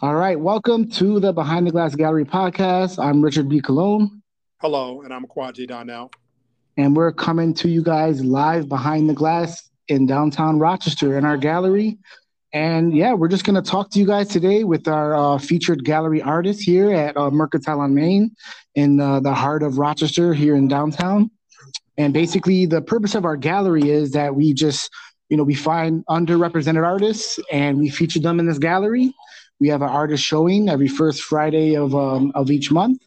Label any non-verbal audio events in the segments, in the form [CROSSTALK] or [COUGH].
All right, welcome to the Behind the Glass Gallery podcast. I'm Richard B. Cologne. Hello, and I'm Quajay Donnell. And we're coming to you guys live behind the glass in downtown Rochester in our gallery. And yeah, we're just going to talk to you guys today with our uh, featured gallery artist here at uh, Mercantile on Main in uh, the heart of Rochester here in downtown. And basically, the purpose of our gallery is that we just, you know, we find underrepresented artists and we feature them in this gallery we have an artist showing every first Friday of um, of each month.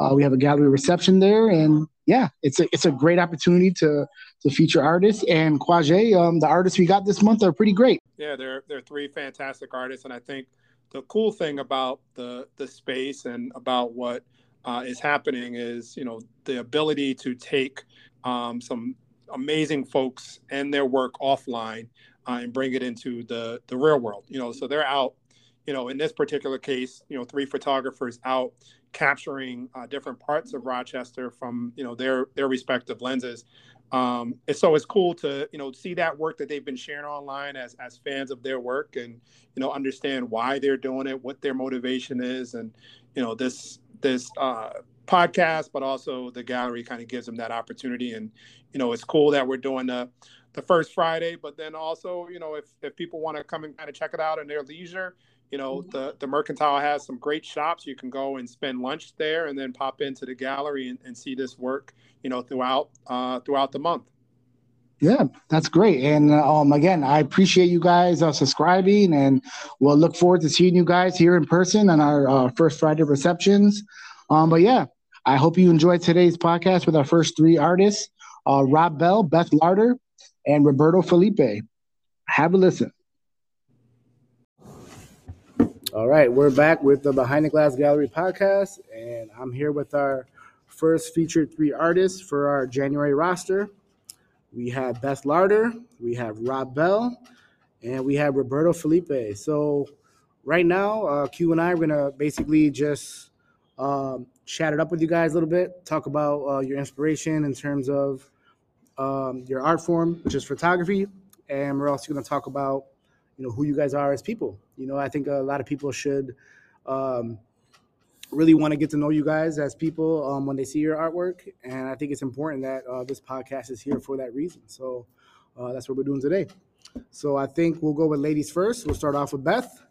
Uh, we have a gallery reception there, and yeah, it's a it's a great opportunity to to feature artists. And Quajay, um, the artists we got this month are pretty great. Yeah, they're they're three fantastic artists, and I think the cool thing about the the space and about what uh, is happening is you know the ability to take um, some amazing folks and their work offline uh, and bring it into the the real world. You know, so they're out you know, in this particular case, you know, three photographers out capturing uh, different parts of Rochester from you know their their respective lenses. Um, and so it's cool to you know see that work that they've been sharing online as as fans of their work and you know understand why they're doing it, what their motivation is, and you know this this uh, podcast, but also the gallery kind of gives them that opportunity. And you know it's cool that we're doing the the first Friday, but then also you know if if people want to come and kind of check it out in their leisure you know, mm-hmm. the, the Mercantile has some great shops. You can go and spend lunch there and then pop into the gallery and, and see this work, you know, throughout uh, throughout the month. Yeah, that's great. And um, again, I appreciate you guys uh, subscribing, and we'll look forward to seeing you guys here in person on our uh, first Friday receptions. Um, but yeah, I hope you enjoyed today's podcast with our first three artists uh, Rob Bell, Beth Larter, and Roberto Felipe. Have a listen. All right, we're back with the Behind the Glass Gallery podcast, and I'm here with our first featured three artists for our January roster. We have Beth Larter, we have Rob Bell, and we have Roberto Felipe. So, right now, uh, Q and I are gonna basically just um, chat it up with you guys a little bit, talk about uh, your inspiration in terms of um, your art form, which is photography, and we're also gonna talk about you know who you guys are as people. You know, I think a lot of people should um, really want to get to know you guys as people um, when they see your artwork, and I think it's important that uh, this podcast is here for that reason. So uh, that's what we're doing today. So I think we'll go with ladies first. We'll start off with Beth.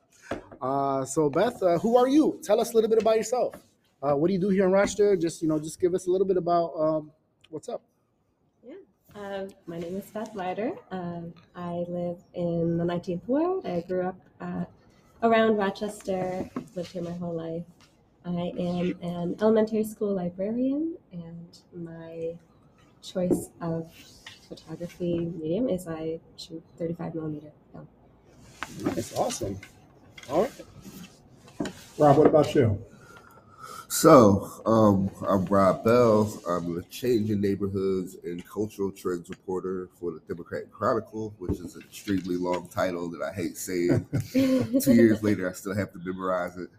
Uh, so Beth, uh, who are you? Tell us a little bit about yourself. Uh, what do you do here in Rochester? Just you know, just give us a little bit about um, what's up. Uh, my name is Beth Larter. Uh, I live in the 19th ward. I grew up uh, around Rochester, lived here my whole life. I am an elementary school librarian, and my choice of photography medium is I shoot 35 millimeter film. That's awesome. All right. Rob, what about you? So, um, I'm Rob Bell. I'm a changing neighborhoods and cultural trends reporter for the Democrat and Chronicle, which is an extremely long title that I hate saying. [LAUGHS] Two years later, I still have to memorize it.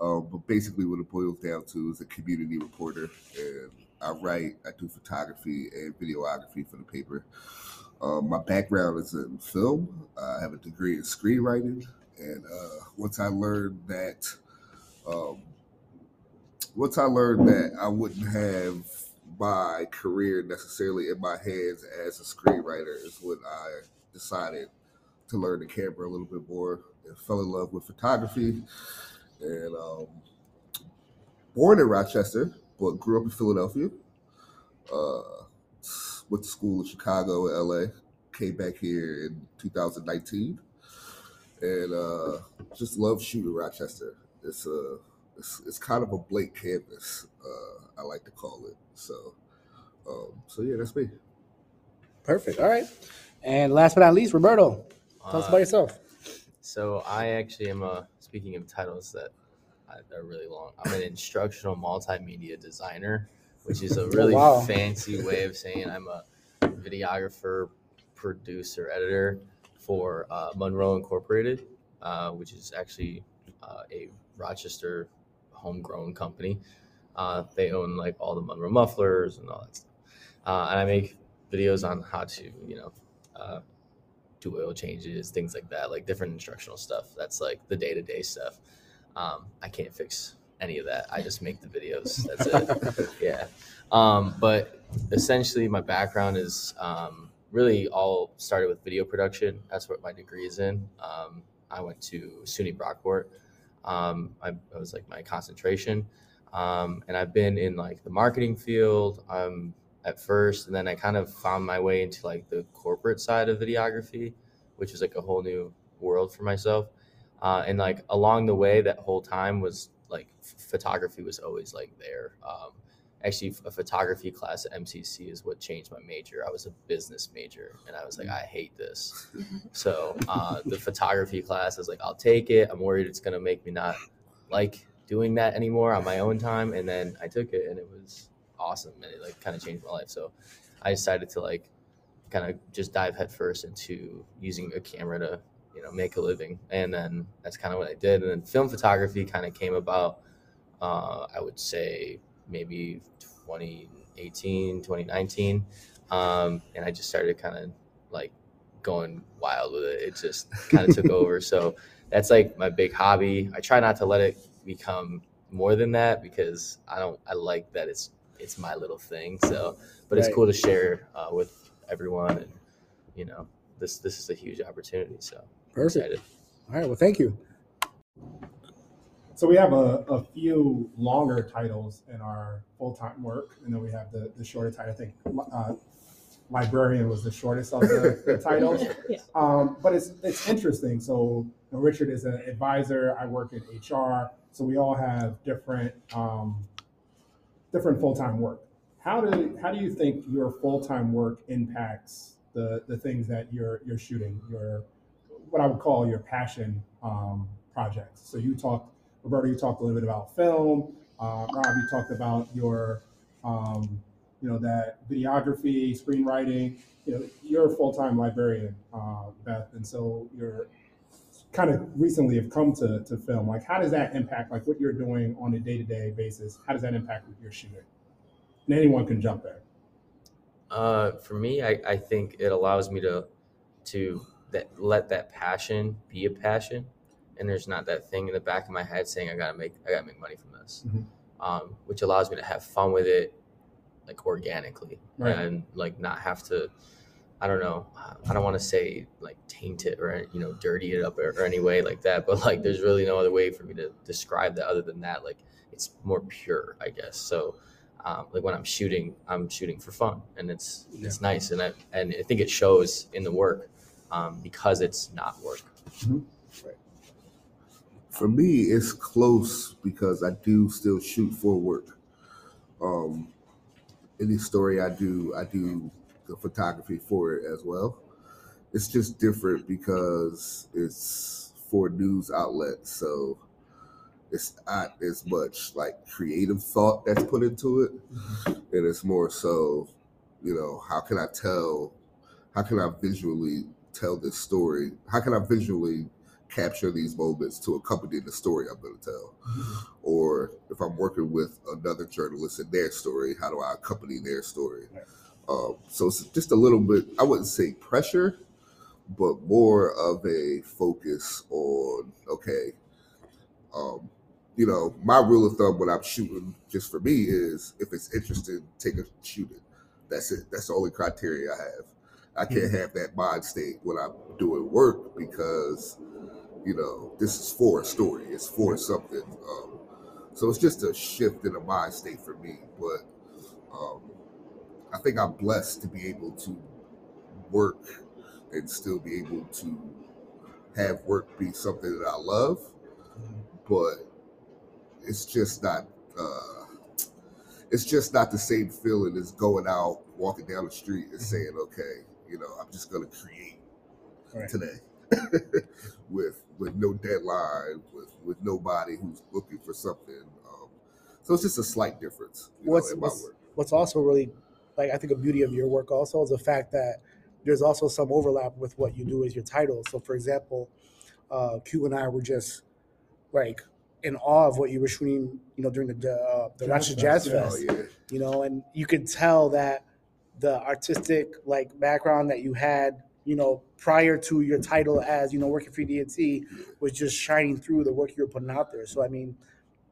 Um, but basically, what it boils down to is a community reporter, and I write, I do photography and videography for the paper. Um, my background is in film. I have a degree in screenwriting, and uh, once I learned that um, once I learned that I wouldn't have my career necessarily in my hands as a screenwriter is when I decided to learn the camera a little bit more and fell in love with photography. And um, born in Rochester, but grew up in Philadelphia. Uh, went to school in Chicago LA. Came back here in 2019, and uh, just love shooting Rochester. It's a it's, it's kind of a blank canvas. Uh, I like to call it. So, um, so yeah, that's me. Perfect. All right. And last but not least, Roberto, tell us about uh, yourself. So I actually am a speaking of titles that are really long. I'm an instructional multimedia designer, which is a [LAUGHS] oh, really wow. fancy way of saying I'm a videographer, producer, editor for uh, Monroe Incorporated, uh, which is actually uh, a Rochester homegrown company. Uh, they own like all the Monroe mufflers and all that stuff. Uh, and I make videos on how to, you know, uh, do oil changes, things like that, like different instructional stuff. That's like the day to day stuff. Um, I can't fix any of that. I just make the videos. That's it. [LAUGHS] yeah. Um, but essentially, my background is um, really all started with video production. That's what my degree is in. Um, I went to SUNY Brockport. Um, I, it was like my concentration. Um, and I've been in like the marketing field um, at first, and then I kind of found my way into like the corporate side of videography, which is like a whole new world for myself. Uh, and like along the way, that whole time was like photography was always like there. Um, actually, a photography class at MCC is what changed my major. I was a business major, and I was like, I hate this. [LAUGHS] so uh, the photography class I was like, I'll take it. I'm worried it's gonna make me not like doing that anymore on my own time. And then I took it, and it was awesome, and it like kind of changed my life. So I decided to like kind of just dive headfirst into using a camera to you know make a living and then that's kind of what i did and then film photography kind of came about uh, i would say maybe 2018 2019 um, and i just started kind of like going wild with it. It just [LAUGHS] kind of took over. So that's like my big hobby. I try not to let it become more than that because i don't i like that it's it's my little thing. So but it's cool to share uh, with everyone and you know this this is a huge opportunity. So Perfect. excited. All right. Well, thank you. So we have a, a few longer titles in our full-time work, and then we have the, the shorter title. I think uh, librarian was the shortest of the, the [LAUGHS] titles. Yeah. Um, but it's it's interesting. So you know, Richard is an advisor. I work in HR. So we all have different um, different full-time work. How do how do you think your full-time work impacts the the things that you're you're shooting your what I would call your passion um, projects? So you talked, Roberto, you talked a little bit about film. Uh, Rob, you talked about your um, you know that videography, screenwriting. You know, you're a full-time librarian, uh, Beth, and so you're kind of recently have come to, to film. Like, how does that impact like what you're doing on a day-to-day basis? How does that impact what you're shooting? And anyone can jump in. Uh, for me, I, I think it allows me to to that let that passion be a passion, and there's not that thing in the back of my head saying I gotta make I gotta make money from this, Mhm. um, which allows me to have fun with it, like organically, Right. and like not have to. I don't know. I don't want to say like taint it or you know dirty it up or, or any way like that, but like there's really no other way for me to describe that other than that. Like it's more pure, I guess. So um, like when I'm shooting, I'm shooting for fun, and it's it's nice, and I and I think it shows in the work um, because it's not work. For me, it's close because I do still shoot for work. Um, any story I do, I do the photography for it as well. It's just different because it's for news outlets, so it's not as much like creative thought that's put into it, and it's more so, you know, how can I tell, how can I visually tell this story? How can I visually capture these moments to accompany the story I'm going to tell. Or if I'm working with another journalist in their story, how do I accompany their story? Um, so it's just a little bit, I wouldn't say pressure, but more of a focus on, okay, um, you know, my rule of thumb when I'm shooting, just for me, is if it's interesting, take a shoot it. That's it. That's the only criteria I have. I can't have that mind state when I'm doing work because you know, this is for a story. It's for something. Um, so it's just a shift in a mind state for me. But um, I think I'm blessed to be able to work and still be able to have work be something that I love. But it's just not. Uh, it's just not the same feeling as going out, walking down the street, and saying, "Okay, you know, I'm just going to create Right. today." [LAUGHS] with with no deadline, with with nobody who's looking for something. Um, so it's just a slight difference. What's- know, what's- What's also really like I think a beauty of your work also is the fact that there's also some overlap with what you do as your title. So, for example, uh, Q and I were just like in awe of what you were shooting, you know, during the uh, the Jazz Rochester Fest, Jazz. Fest. Oh yeah, you know, and you could tell that the artistic like background that you had you know, prior to your title as, you know, working for D&C was just shining through the work you were putting out there. So, I mean,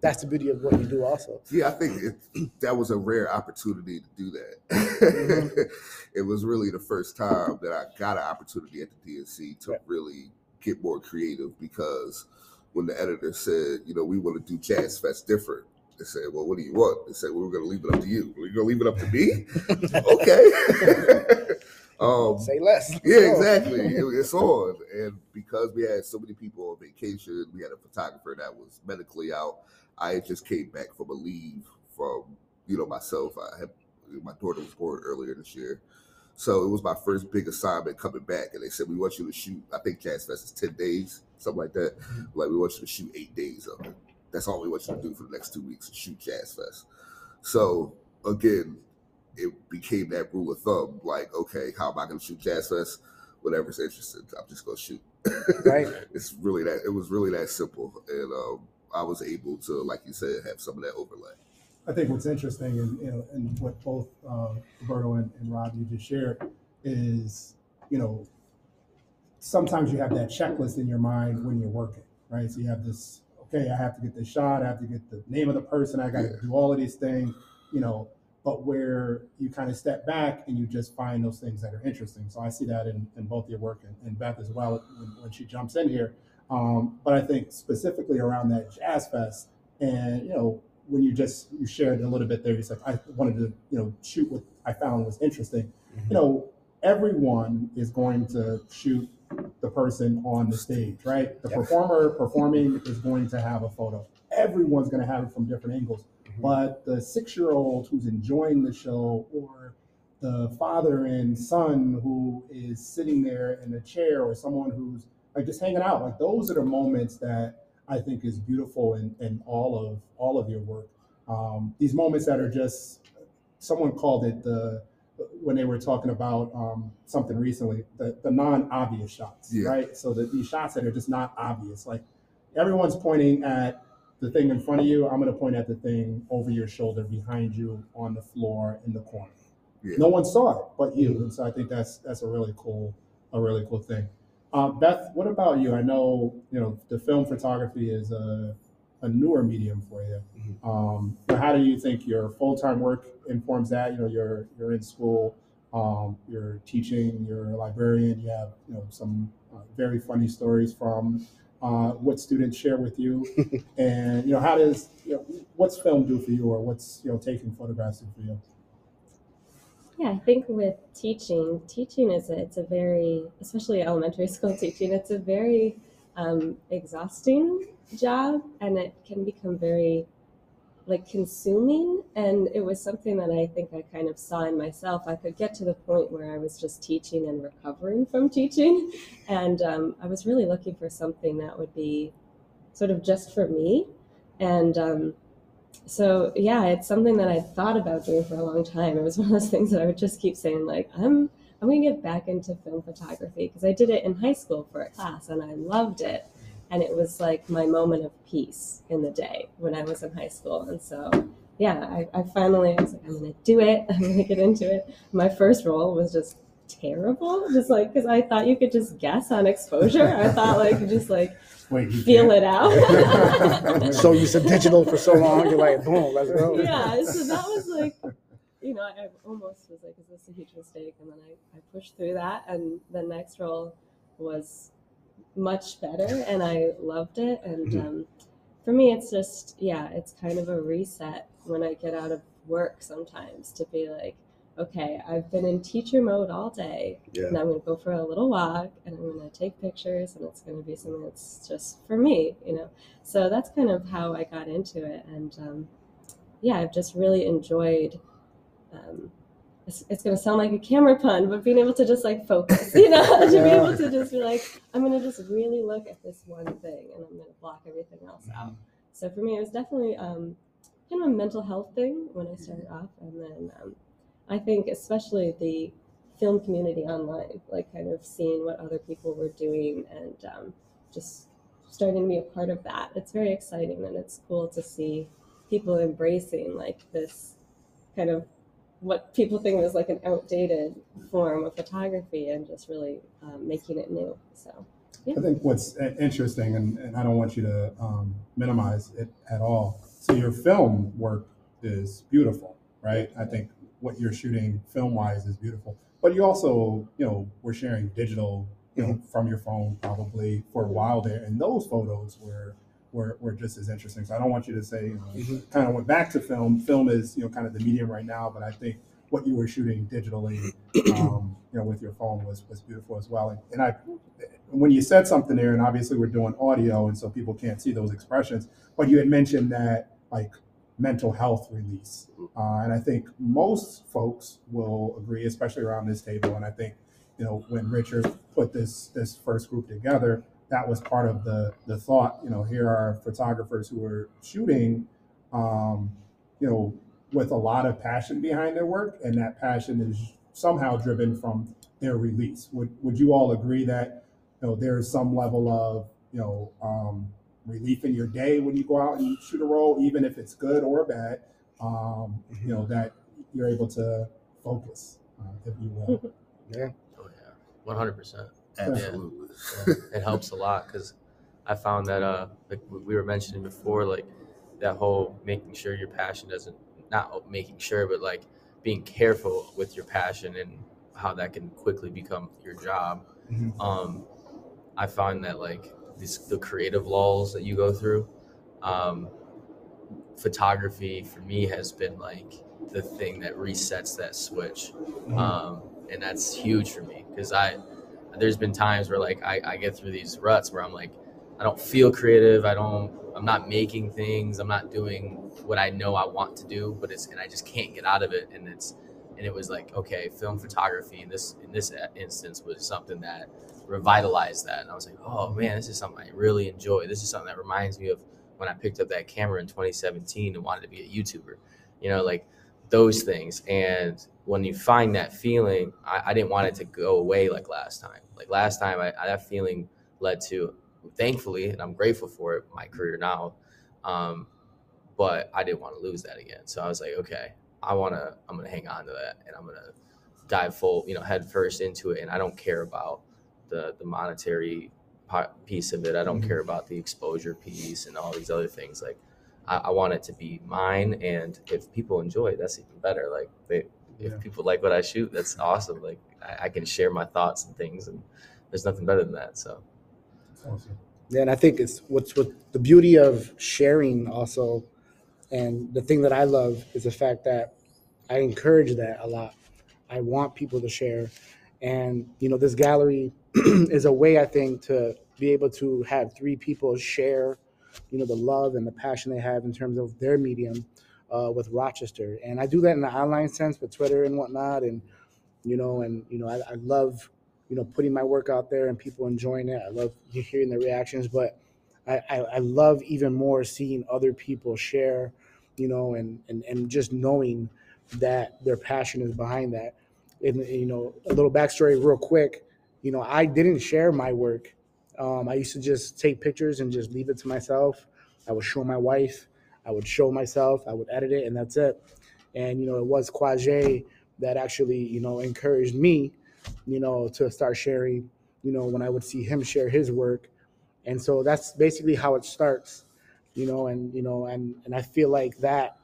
that's the beauty of what you do also. Yeah, I think it, [CLEARS THROAT] that was a rare opportunity to do that. Mm-hmm. [LAUGHS] it was really the first time that I got an opportunity at the D&C to really get more creative because when the editor said, you know, we want to do Jazz Fest different, they said, well, what do you want? They said, well, we're going to leave it up to you. We're going to leave it up to me? [LAUGHS] [LAUGHS] okay. Um, Say less. Yeah, exactly. it, it's on. And because we had so many people on vacation, we had a photographer that was medically out. I just came back from a leave from, you know, myself. I had my daughter was born earlier this year. So it was my first big assignment coming back. And they said, We want you to shoot, I think Jazz Fest is 10 days, something like that. Mm-hmm. Like, we want you to shoot eight days of it. That's all we want you to do for the next two weeks shoot Jazz Fest. So again, it became that rule of thumb. Like, okay, how am I going to shoot Jazz Fest? Whatever's interested, I'm just going to shoot. [LAUGHS] Right. it's really that. It was really that simple, and um, I was able to, like you said, have some of that overlap. I think what's interesting, and you know, and what both uh, Roberto and, and Rob you just shared is, you know, sometimes you have that checklist in your mind when you're working, right? So you have this okay, I have to get this shot, I have to get the name of the person, I got to yeah. do all of these things, you know, but where you kind of step back and you just find those things that are interesting. So I see that in, in both your work and, and Beth as well when, when, she jumps in here. Um, but I think specifically around that Jazz Fest and, you know, when you just, you shared a little bit there, you said, I wanted to, you know, shoot what I found was interesting. Mm-hmm. You know, everyone is going to shoot the person on the stage, right? The yep. performer performing is going to have a photo. Everyone's going to have it from different angles. Mm-hmm. But the six year old who's enjoying the show, or the father and son who is sitting there in a chair, or someone who's like just hanging out, like those are the moments that I think is beautiful in, in all of all of your work. Um, these moments that are just someone called it the when they were talking about um, something recently, the, the non-obvious shots, yeah. right? So the, these shots that are just not obvious, like everyone's pointing at the thing in front of you. I'm going to point at the thing over your shoulder, behind you, on the floor, in the corner. Yeah. No one saw it but you, and so I think that's that's a really cool, a really cool thing. Uh, Beth, what about you? I know you know the film photography is a a newer medium for you. Mm-hmm. Um, how do you think your full time work informs that? You know, you're you're in school, um, you're teaching, you're a librarian. You have you know some uh, very funny stories from uh, what students share with you, [LAUGHS] and you know how does you know what's film do for you, or what's you know taking photographs do for you? Yeah, I think with teaching, teaching is a, it's a very, especially elementary [LAUGHS] school teaching, it's a very um, exhausting job and it can become very like consuming and it was something that i think i kind of saw in myself. I could get to the point where i was just teaching and recovering from teaching [LAUGHS] and um, i was really looking for something that would be sort of just for me and um, so yeah it's something that i thought about doing for a long time. It was [LAUGHS] one of those things that i would just keep saying like i'm i'm going to get back into film photography because i did it in high school for a class and i loved it and it was like my moment of peace in the day when I was in high school. And so, yeah, I, I finally I was like, I'm gonna do it. [LAUGHS] I'm gonna get into it. My first roll was just terrible, just like because I thought you could just guess on exposure. I thought like just like Wait, feel can't? it out. [LAUGHS] so you said digital for so long, you're like, boom, let's go. Yeah, so that was like you know, I almost was like, is this a huge mistake? And then I, I pushed through that. And the next roll was much better and I loved it. And mm-hmm. um, for me, it's just, yeah, it's kind of a reset when I get out of work sometimes to be like, okay, I've been in teacher mode all day, yeah. and I'm going to go for a little walk, and I'm going to take pictures, and it's going to be something that's just for me, you know. So that's kind of how I got into it, and um, yeah, I've just really enjoyed um, it's, it's going to sound like a camera pun, but being able to just like focus, you know, [LAUGHS] to be able to just be like, I'm going to just really look at this one thing and I'm going to block everything else out. Mm-hmm. So for me, it was definitely um, kind of a mental health thing when I started off. And then um, I think, especially the film community online, like kind of seeing what other people were doing and um, just starting to be a part of that. It's very exciting and it's cool to see people embracing like this kind of what people think was like an outdated form of photography and just really um, making it new. So, yeah. I think what's interesting, and, and I don't want you to um, minimize it at all. So your film work is beautiful, right? I think what you're shooting film wise is beautiful, but you also, you know, were sharing digital, you know, mm-hmm. from your phone probably for a while there, and those photos were were, were just as interesting. So I don't want you to say, you know, mm-hmm. kind of went back to film. Film is, you know, kind of the medium right now, but I think what you were shooting digitally, um, you know, with your phone was was beautiful as well. And, and I, when you said something there, and obviously we're doing audio, and so people can't see those expressions, but you had mentioned that like mental health release, uh, and I think most folks will agree, especially around this table. And I think, you know, when Richard put this this first group together, that was part of the the thought. You know, here are photographers who are shooting, um, you know, with a lot of passion behind their work, and that passion is somehow driven from their release. Would would you all agree that you know there is some level of you know um, relief in your day when you go out and shoot a roll, even if it's good or bad? Um, you know that you're able to focus, uh, if you will. [LAUGHS] Yeah. Oh yeah, one hundred percent. Absolutely. Yeah. it helps a lot because I found that uh like we were mentioning before, like that whole making sure your passion doesn't not making sure, but like being careful with your passion and how that can quickly become your job. Mm-hmm. Um, I find that like these the creative lulls that you go through, um, photography for me has been like the thing that resets that switch, mm-hmm. um, and that's huge for me because I there's been times where like I, I get through these ruts where I'm like I don't feel creative. I don't. I'm not making things. I'm not doing what I know I want to do, but it's and I just can't get out of it. And it's and it was like okay, film photography in this in this instance was something that revitalized that. And I was like, oh man, this is something I really enjoy. This is something that reminds me of when I picked up that camera in 2017 and wanted to be a YouTuber. You know, like those things. And when you find that feeling, I, I didn't want it to go away like last time. Like last time, I, I that feeling led to thankfully, and I'm grateful for it, my career now. Um, but I didn't want to lose that again. So I was like, okay, I want to, I'm going to hang on to that and I'm going to dive full, you know, head first into it. And I don't care about the, the monetary piece of it. I don't mm-hmm. care about the exposure piece and all these other things. Like I, I, want it to be mine. And if people enjoy it, that's even better. Like they, if yeah. people like what I shoot, that's awesome. Like I, I can share my thoughts and things and there's nothing better than that. So. Awesome. Yeah, and I think it's what's what the beauty of sharing also, and the thing that I love is the fact that I encourage that a lot. I want people to share, and you know, this gallery [CLEARS THROAT] is a way I think to be able to have three people share, you know, the love and the passion they have in terms of their medium uh, with Rochester, and I do that in the online sense with Twitter and whatnot, and you know, and you know, I, I love you know, putting my work out there and people enjoying it. I love hearing the reactions, but I, I, I love even more seeing other people share, you know, and, and, and just knowing that their passion is behind that. And, you know, a little backstory real quick, you know, I didn't share my work. Um, I used to just take pictures and just leave it to myself. I would show my wife, I would show myself, I would edit it, and that's it. And, you know, it was Quajay that actually, you know, encouraged me you know, to start sharing, you know, when I would see him share his work. And so that's basically how it starts, you know, and, you know, and, and I feel like that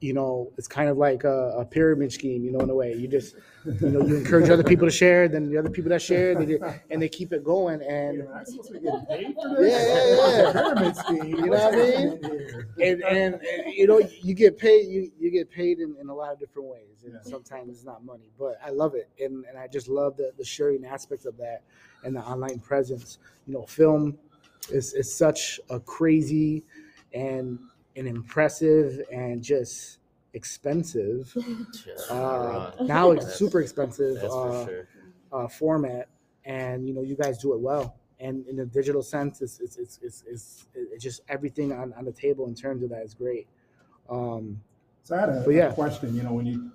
you know, it's kind of like a, a, pyramid scheme, you know, in a way. You just, you know, you encourage other people to share, then the other people that share, they and they keep it going. And yeah, yeah, yeah, pyramid scheme. You know what I mean? And, and, and you know, you get paid. You you get paid in, in a lot of different ways, and sometimes it's not money. But I love it, and and I just love the the sharing aspect of that and the online presence. You know, film is is such a crazy and an impressive and just expensive. [LAUGHS] uh, now it's super expensive uh, sure. uh, format, and you know you guys do it well. And in the digital sense, it's it's it's it's, it's, it's just everything on, on the table in terms of that is great. Um, so I had a, yeah. a, question. You know, when you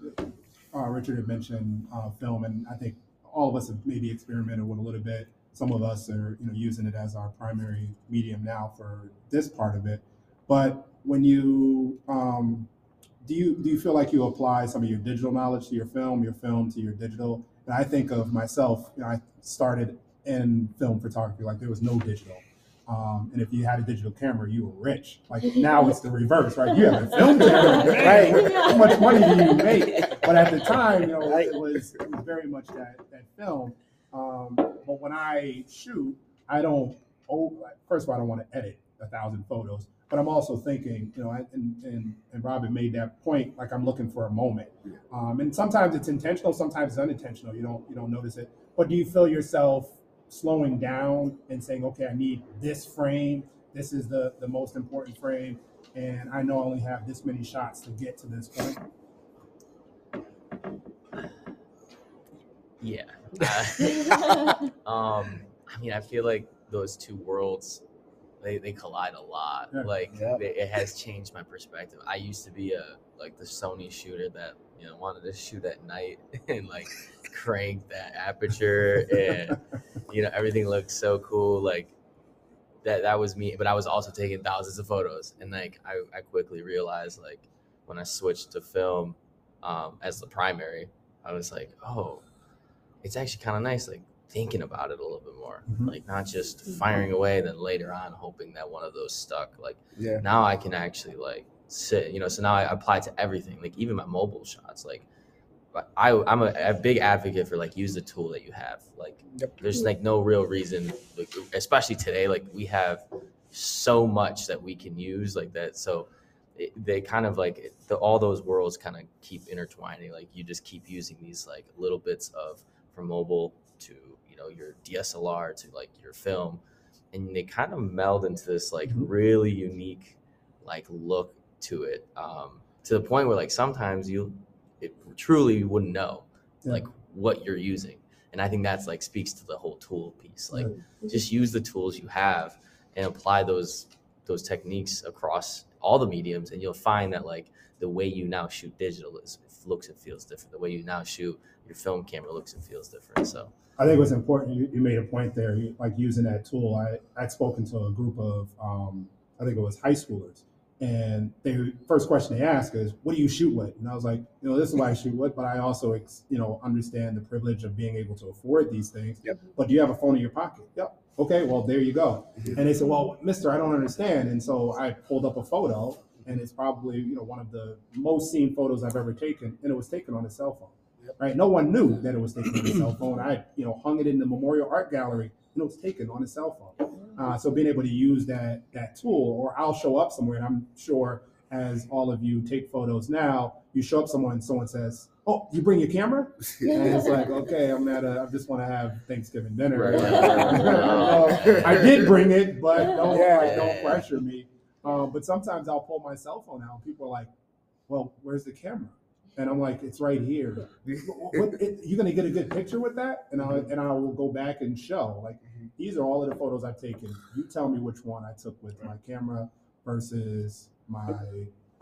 uh, Richard had mentioned uh, film, and I think all of us have maybe experimented with a little bit. Some of us are you know using it as our primary medium now for this part of it, but when you um, do you do you feel like you apply some of your digital knowledge to your film, your film to your digital? And I think of myself, you know, I started in film photography, like there was no digital. Um, and if you had a digital camera, you were rich. Like [LAUGHS] now it's the reverse, right? You have a film camera, [LAUGHS] right? How much money do you make? But at the time, you know, it was, it was very much that that film. Um, but when I shoot, I don't. Oh, first of all, I don't want to edit a thousand photos, but I'm also thinking, you know, and and and Robin made that point. Like I'm looking for a moment, um, and sometimes it's intentional, sometimes it's unintentional. You don't you don't notice it. But do you feel yourself slowing down and saying, okay, I need this frame. This is the the most important frame, and I know I only have this many shots to get to this point. Yeah. [LAUGHS] Uh, [LAUGHS] um, I mean, I feel like those two worlds they, they collide a lot. Yeah. Like Yep. they, it has changed my perspective. I used to be a like the Sony shooter that you know wanted to shoot at night [LAUGHS] and like crank that aperture and [LAUGHS] you know everything looked so cool. Like that that was me. But I was also taking thousands of photos and like I, I quickly realized like when I switched to film um, as the primary, I was like, oh, it's actually kind of nice like thinking about it a little bit more Mhm. like not just firing away then later on hoping that one of those stuck like Yeah. now i can actually like sit you know so now i apply to everything like even my mobile shots like but I, I'm a, a big advocate for like use the tool that you have. Like, Yep. there's like no real reason, like, especially today. Like, we have so much that we can use like that. So it, they kind of like the, all those worlds kind of keep intertwining. Like, you just keep using these like little bits of from mobile to you know your DSLR to like your film, and they kind of meld into this like Mhm. really unique like look to it. Um, to the point where like sometimes you it truly you wouldn't know Yeah. like what you're using and i think that's like speaks to the whole tool piece like Right. just use the tools you have and apply those those techniques across all the mediums and you'll find that like the way you now shoot digital is looks and feels different the way you now shoot your film camera looks and feels different so I think it was important. You, you made a point there, you, like using that tool. I I'd spoken to a group of, um, I think it was high schoolers, and they first question they ask is, "What do you shoot with?" And I was like, you know, this is why I shoot with, but I also, ex, you know, understand the privilege of being able to afford these things. Yep. But do you have a phone in your pocket? Yep. Okay, well there you go. And they said, "Well, Mister, I don't understand." And so I pulled up a photo, and it's probably you know one of the most seen photos I've ever taken, and it was taken on a cell phone right? No one knew that it was taken on a cell phone. I, you know, hung it in the Memorial Art Gallery, and it was taken on a cell phone. Uh, so being able to use that that tool, or I'll show up somewhere, and I'm sure as all of you take photos now, you show up somewhere and someone says, "Oh, you bring your camera?" [LAUGHS] And it's like, okay, I'm at a, I just want to have Thanksgiving dinner. Right. [LAUGHS] Uh, I did bring it, but don't, Yeah. like, don't pressure me. Um, but sometimes I'll pull my cell phone out, and people are like, "Well, where's the camera?" And I'm like, "It's right here." what, [LAUGHS] it, you gonna get a good picture with that and i and i will go back and show like these are all of the photos i've taken. You tell me which one i took with my camera versus my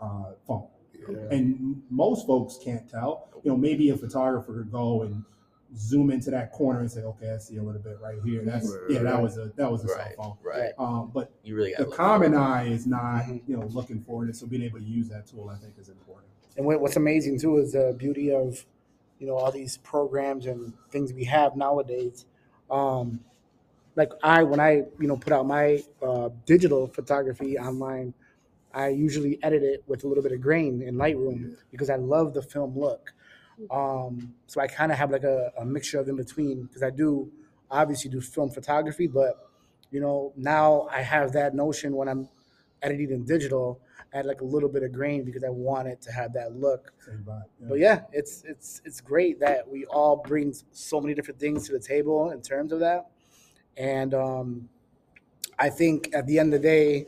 uh, phone. And most folks can't tell. You know maybe a photographer could go and zoom into that corner and say okay i see a little bit right here. That's yeah that was a that was a right cell right phone. um, but you really the common eye is not Mhm. you know looking for it so being able to use that tool i think is important And what's amazing too is the beauty of, you know, all these programs and things we have nowadays. Um, like I, when I, you know, put out my uh, digital photography online, I usually edit it with a little bit of grain in Lightroom because I love the film look. Um, so I kind of have like a, a mixture of in between because I do obviously do film photography, but you know now I have that notion when I'm editing in digital, add like a little bit of grain because I want it to have that look. Vibe, yeah. But yeah, it's it's it's great that we all bring so many different things to the table in terms of that, and um, I think at the end of the day,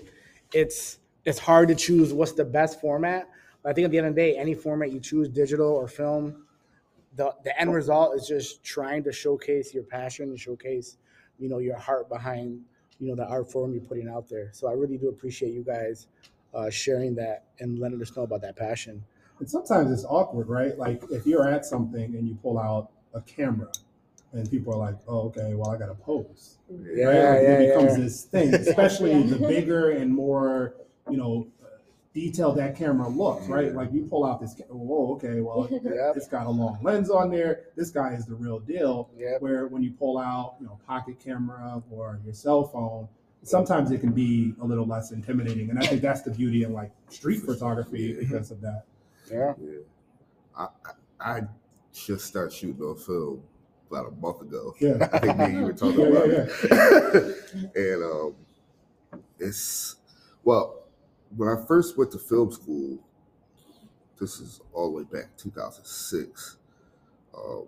it's it's hard to choose what's the best format. But I think at the end of the day, any format you choose, digital or film, the the end result is just trying to showcase your passion and showcase, you know, your heart behind you know the art form you're putting out there. So I really do appreciate you guys uh, sharing that and letting us know about that passion. And sometimes it's awkward, right? Like if you're at something and you pull out a camera and people are like, oh, okay, well, I got to pose. Yeah, right? Like, yeah, it becomes yeah. this thing, [LAUGHS] especially Yeah. the bigger and more, you know, uh, detailed that camera looks, right? Like you pull out this, ca- whoa, okay, well, [LAUGHS] Yep. it's got a long lens on there. This guy is the real deal. Yep. Where when you pull out, you know, pocket camera or your cell phone, sometimes it can be a little less intimidating. And I think that's the beauty in like street photography because of that. Yeah. Yeah. I, I I just started shooting on film about a month ago. Yeah. [LAUGHS] I think me and you were talking [LAUGHS] Yeah, about yeah, it. [LAUGHS] and um, it's well, when I first went to film school, this is all the way back 2006. Um,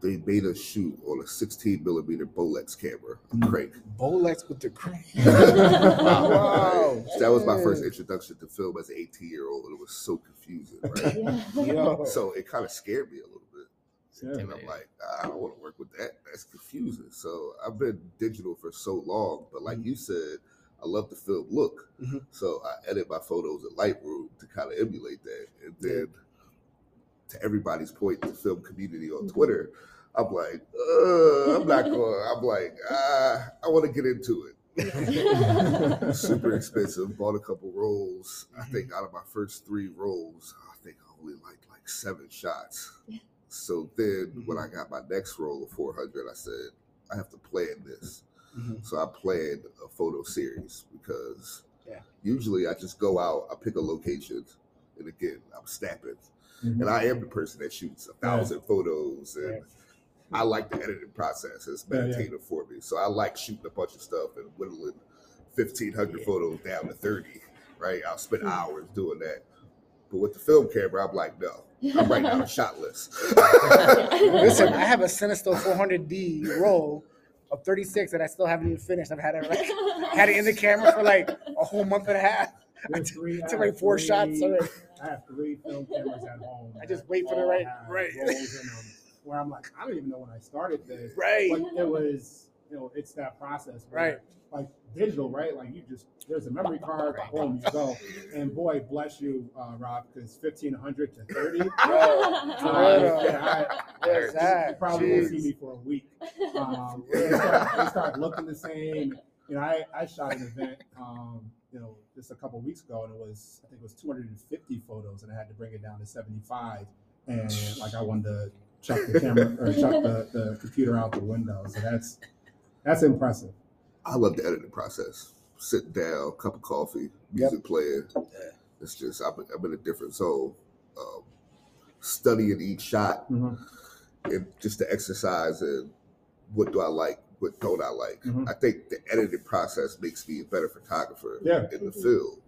they made us shoot on a 16 millimeter Bolex camera, a Mm. crank. Bolex with the crank. [LAUGHS] wow. That was my first introduction to film as an 18 year old, and it was so confusing, right? [LAUGHS] Yeah. So it kind of scared me a little bit. Yeah. And I'm like, I don't want to work with that. That's confusing. So I've been digital for so long, but like you said, I love the film look. Mhm. So I edit my photos in Lightroom to kind of emulate that. And then to everybody's point, the film community on Twitter, I'm like, uh, I'm not going. I'm like, ah, I want to get into it. [LAUGHS] Super expensive. Bought a couple rolls. I think out of my first three rolls, I think I only like like seven shots. So then when I got my next roll of 400, I said, I have to plan this. Mhm. So I planned a photo series because Yeah. usually I just go out, I pick a location, and again, I'm snapping. Mhm. And I am the person that shoots a thousand photos and Yeah. I like the editing process. It's Yeah, yeah. meditative for me. So I like shooting a bunch of stuff and whittling 1,500 photos down to 30, right? I'll spend hours doing that. But with the film camera, I'm like, no, I'm right down the [LAUGHS] shot list. [LAUGHS] Listen, I have a Cinestill 400D roll of 36 that I still haven't even finished. I've had it like, had it in the camera for like a whole month and a half. [LAUGHS] I There's three- I took like four shots already. I have three film cameras at home. I just wait for the all right- have right. rolls where I'm like, I don't even know when I started this. Right. But it was, you know, it's that process. where, Right. Like digital, right? Like you just there's a memory card, [LAUGHS] boom, you go. And boy, bless you, uh, Rob, because fifteen hundred to thirty. Yo, Uh, Yo. yeah, I, Where's you that? probably won't see me for a week. [LAUGHS] Um, they, start, they start looking the same. You know, I, I shot an event, um, you know, just a couple weeks ago, and it was I think it was 250 photos, and I had to bring it down to 75. And like I wanted to chuck the camera [LAUGHS] or chuck the, the computer out the window. So that's that's impressive. I love the editing process. Sit down, cup of coffee, music playing. It's just I'm, I'm in a different zone. Um, studying each shot Mhm. and just the exercise and what do I like, what don't I like. Mhm. I think the editing process makes me a better photographer Yeah. in the field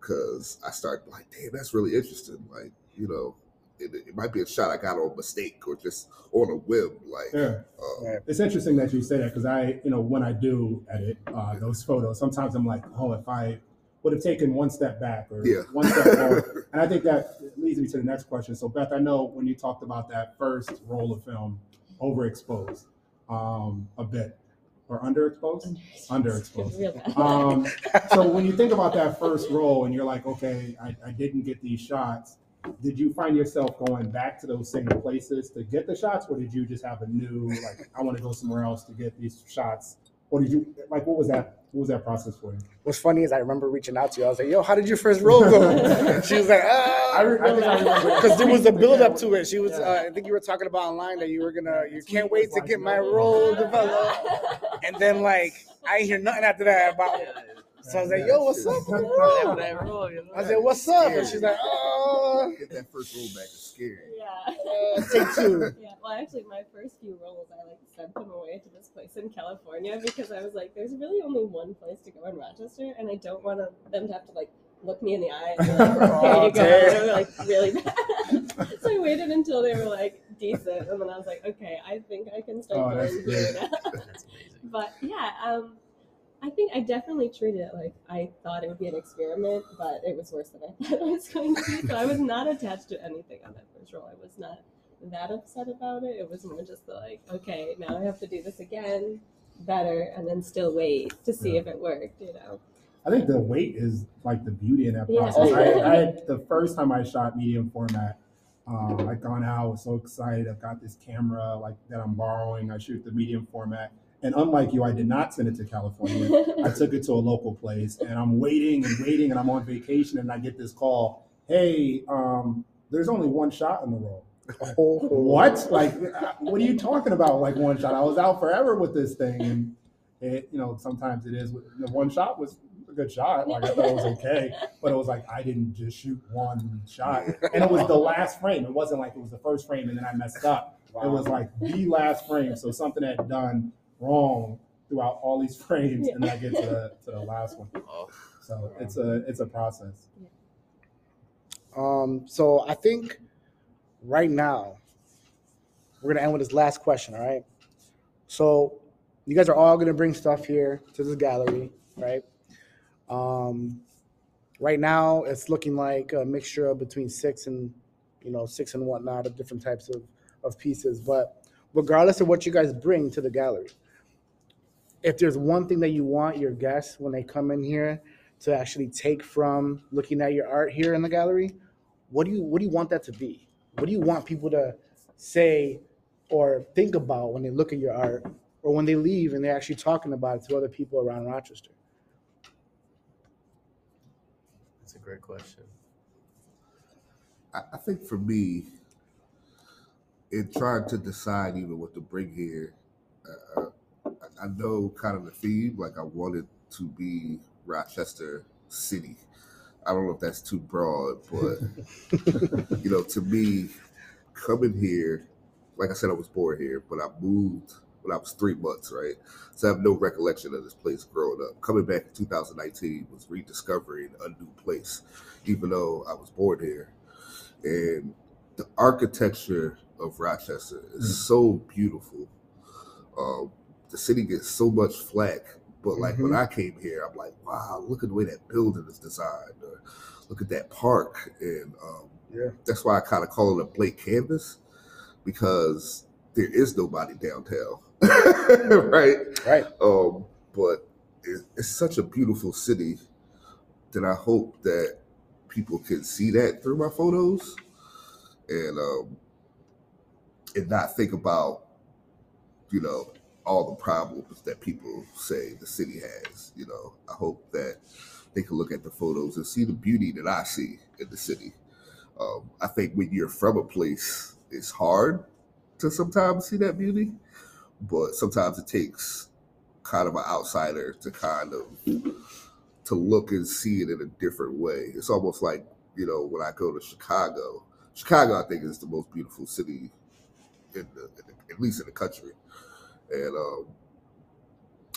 because I start like, damn, that's really interesting. Like, you know, it, it might be a shot I got on mistake or just on a whim. Like, Yeah. uh, Right. It's interesting that you say that because I, you know, when I do edit uh, those photos, sometimes I'm like, oh, if I would have taken one step back or Yeah. one step forward. [LAUGHS] And I think that leads me to the next question. So, Beth, I know when you talked about that first roll of film, overexposed um, a bit or underexposed. Underexposed. Um, [LAUGHS] so when you think about that first roll and you're like, okay, I, I didn't get these shots, did you find yourself going back to those same places to get the shots, or did you just have a new like, I want to go somewhere else to get these shots, or did you like what was that? What was that process for you? What's funny is I remember reaching out to you. I was like, "Yo, how did your first roll go?" [LAUGHS] she was like, "Ah," I re- I think remember. because there was a build up to it. She was, Yeah. uh, I think you were talking about online that you were gonna, you Tweet can't wait to get my yo. roll [LAUGHS] developed. And then like I hear nothing after that about it. So I was like, "Yo, what's up?" with the roll? I said, "What's up?" And she's like, "Oh, get that first roll back is scary. yeah. uh, take two. [LAUGHS] Yeah, well, actually, my first few rolls, I like sent them away to this place in California because I was like, "There's really only one place to go in Rochester, and I don't want them to have to like look me in the eye and be like, [LAUGHS] Oh, you go," damn. they were like really bad. [LAUGHS] so I waited until they were like decent, and then I was like, "Okay, I think I can start Oh, that's going here now." That's amazing. but yeah, um, I think I definitely treated it like I thought it would be an experiment, but it was worse than I [LAUGHS] thought it was going to be. So I was not attached to anything on that first roll. I was not that upset about it. It was more just the like, okay, now I have to do this again better and then still wait to see Yeah. if it worked, you know. I think the weight is like the beauty in that Yeah. process. I, I the [LAUGHS] first time I shot medium format, um, I'd gone out, I was so excited. I've got this camera like that I'm borrowing. I shoot the medium format, And unlike you, I did not send it to California. I took it to a local place, and I'm waiting and waiting, and I'm on vacation, and I get this call. Hey, um, there's only one shot in the roll. Oh, What? Like, what are you talking about? Like one shot? I was out forever with this thing, and it, you know, sometimes it is. The one shot was a good shot. Like I thought it was okay, but it was like I didn't just shoot one shot, and it was the last frame. It wasn't like it was the first frame and then I messed up. It was like the last frame. So something had done wrong throughout all these [LAUGHS] frames, and then I get to the to the last one. Oh, So it's a it's a process. Um, so I think right now we're gonna end with this last question. All right. So you guys are all gonna bring stuff here to this gallery, right? Um, right now it's looking like a mixture of between six and you know six and whatnot of different types of of pieces. But regardless of what you guys bring to the gallery, if there's one thing that you want your guests when they come in here to actually take from looking at your art here in the gallery, what do you what do you want that to be? What do you want people to say or think about when they look at your art or when they leave and they're actually talking about it to other people around Rochester? that's a great question. I, I think for me, in trying to decide even what to bring here, uh, I, know kind of the theme. Like I wanted to be Rochester City. I don't know if that's too broad, but [LAUGHS] you know, to me, coming here, like I said, I was born here, but I moved when I was three months, right? So I have no recollection of this place growing up. Coming back in 2019 was rediscovering a new place, even though I was born here. And the architecture of Rochester is so beautiful. Um, the city gets so much flack, but like when I came here, I'm like, wow, look at the way that building is designed, or look at that park, and um, Yeah. that's why I kind of call it a blank canvas because there is nobody downtown, [LAUGHS] right? Right. Um, but it, it's such a beautiful city that I hope that people can see that through my photos and um, and not think about you know all the problems that people say the city has. You know, I hope that they can look at the photos and see the beauty that I see in the city. Um, I think when you're from a place, it's hard to sometimes see that beauty, but sometimes it takes kind of an outsider to kind of to look and see it in a different way. It's almost like you know when I go to Chicago. Chicago, I think, is the most beautiful city in the, in the at least in the country, and um,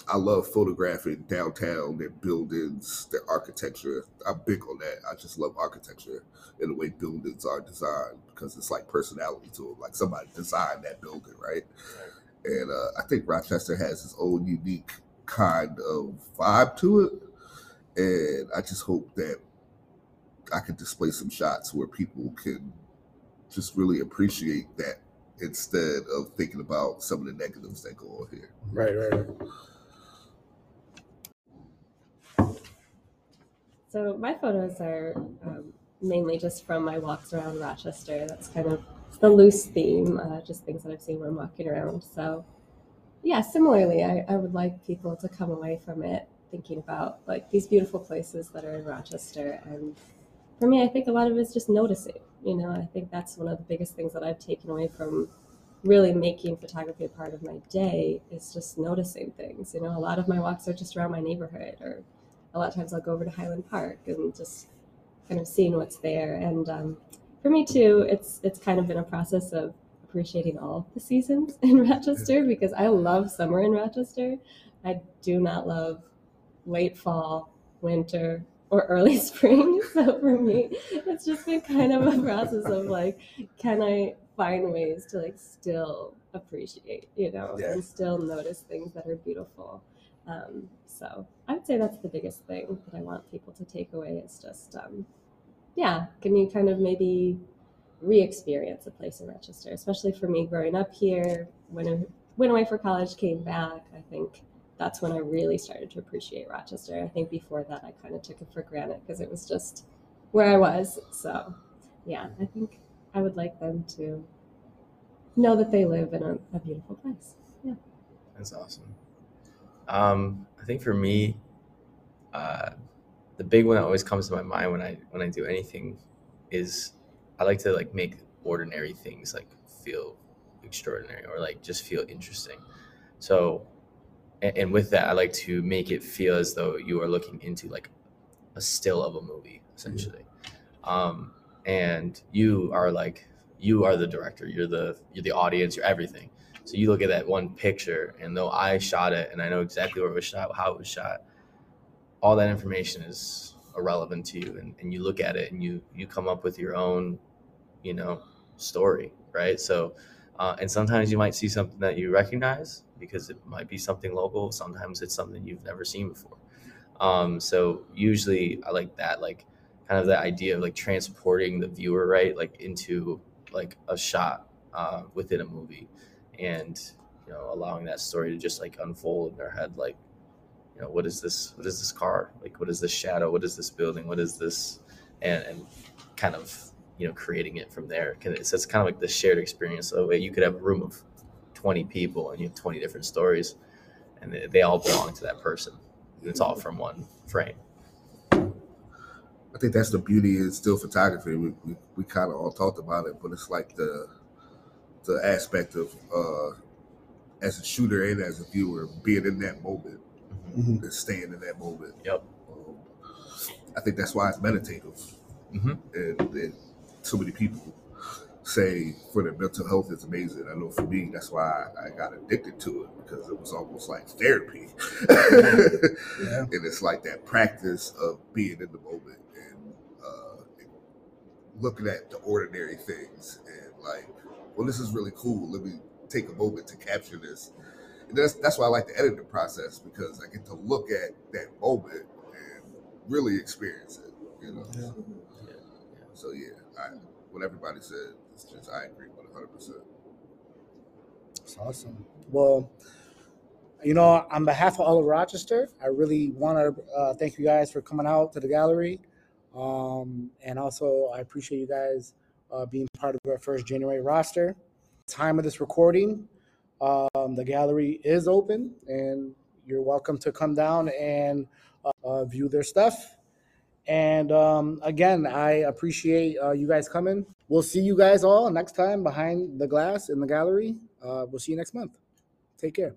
I love photographing downtown, their buildings, their architecture. I'm big on that. I just love architecture and the way buildings are designed because it's like personality to them. Like somebody designed that building, right? And uh, I think Rochester has its own unique kind of vibe to it. And I just hope that I can display some shots where people can just really appreciate that instead of thinking about some of the negatives that go on here. Right, right, right. So my photos are um, mainly just from my walks around Rochester. That's kind of the loose theme, uh, just things that I've seen when I'm walking around. So yeah, similarly, I, I would like people to come away from it thinking about like these beautiful places that are in Rochester. And for me, I think a lot of it is just noticing. You know, I think that's one of the biggest things that I've taken away from really making photography a part of my day is just noticing things. You know, a lot of my walks are just around my neighborhood or a lot of times I'll go over to Highland Park and just kind of seeing what's there. And um, for me too, it's it's kind of been a process of appreciating all of the seasons [LAUGHS] in Rochester because I love summer in Rochester. I do not love late fall, winter, or early [LAUGHS] spring. So for me, it's just been kind of a process of like, can I find ways to like still appreciate, you know, Yeah. and still notice things that are beautiful. Um, so I would say that's the biggest thing that I want people to take away is just, um, yeah, can you kind of maybe re-experience a place in Rochester, especially for me growing up here, when I went away for college, came back, I think that's when I really started to appreciate Rochester. I think before that, I kind of took it for granted because it was just where I was. So, yeah, I think I would like them to know that they live in a, a beautiful place. Yeah. That's awesome. Um, I think for me, uh, the big one that always comes to my mind when I when I do anything is I like to like make ordinary things like feel extraordinary or like just feel interesting. So, and, and with that, I like to make it feel as though you are looking into like a still of a movie, essentially. Um, and you are like you are the director. You're the you're the audience. You're everything. So you look at that one picture, and though I shot it and I know exactly where it was shot, how it was shot, all that information is irrelevant to you. And, and you look at it and you you come up with your own, you know, story, right? So, uh, and sometimes you might see something that you recognize because it might be something local. Sometimes it's something you've never seen before. Um, so usually I like that, like kind of the idea of like transporting the viewer, right, like into like a shot uh, within a movie, and you know allowing that story to just like unfold in their head, like you know what is this? What is this car? Like what is this shadow? What is this building? What is this? And and kind of you know creating it from there. It's, it's kind of like the shared experience. So you could have a room of twenty people and you have twenty different stories, and they, they all belong to that person. And it's all from one frame. I think that's the beauty in still photography. We, we, we kind of all talked about it, but it's like the the aspect of uh, as a shooter and as a viewer being in that moment Mhm. and staying in that moment. Yep. Um, I think that's why it's meditative, Mhm. and, and so many people say for their mental health it's amazing. I know for me that's why I, I got addicted to it because it was almost like therapy, Yeah. [LAUGHS] and it's like that practice of being in the moment and uh, looking at the ordinary things and like, well, this is really cool. Let me take a moment to capture this. And that's that's why I like the editing process because I get to look at that moment and really experience it. You know. Yeah. So yeah, I, what everybody said, just I agree with 100. percent It's awesome. Well, you know, on behalf of all of Rochester, I really want to uh, thank you guys for coming out to the gallery. Um, and also, I appreciate you guys uh, being part of our first January roster. Time of this recording, um, the gallery is open, and you're welcome to come down and uh, view their stuff. And um, again, I appreciate uh, you guys coming. We'll see you guys all next time behind the glass in the gallery. Uh, we'll see you next month. Take care.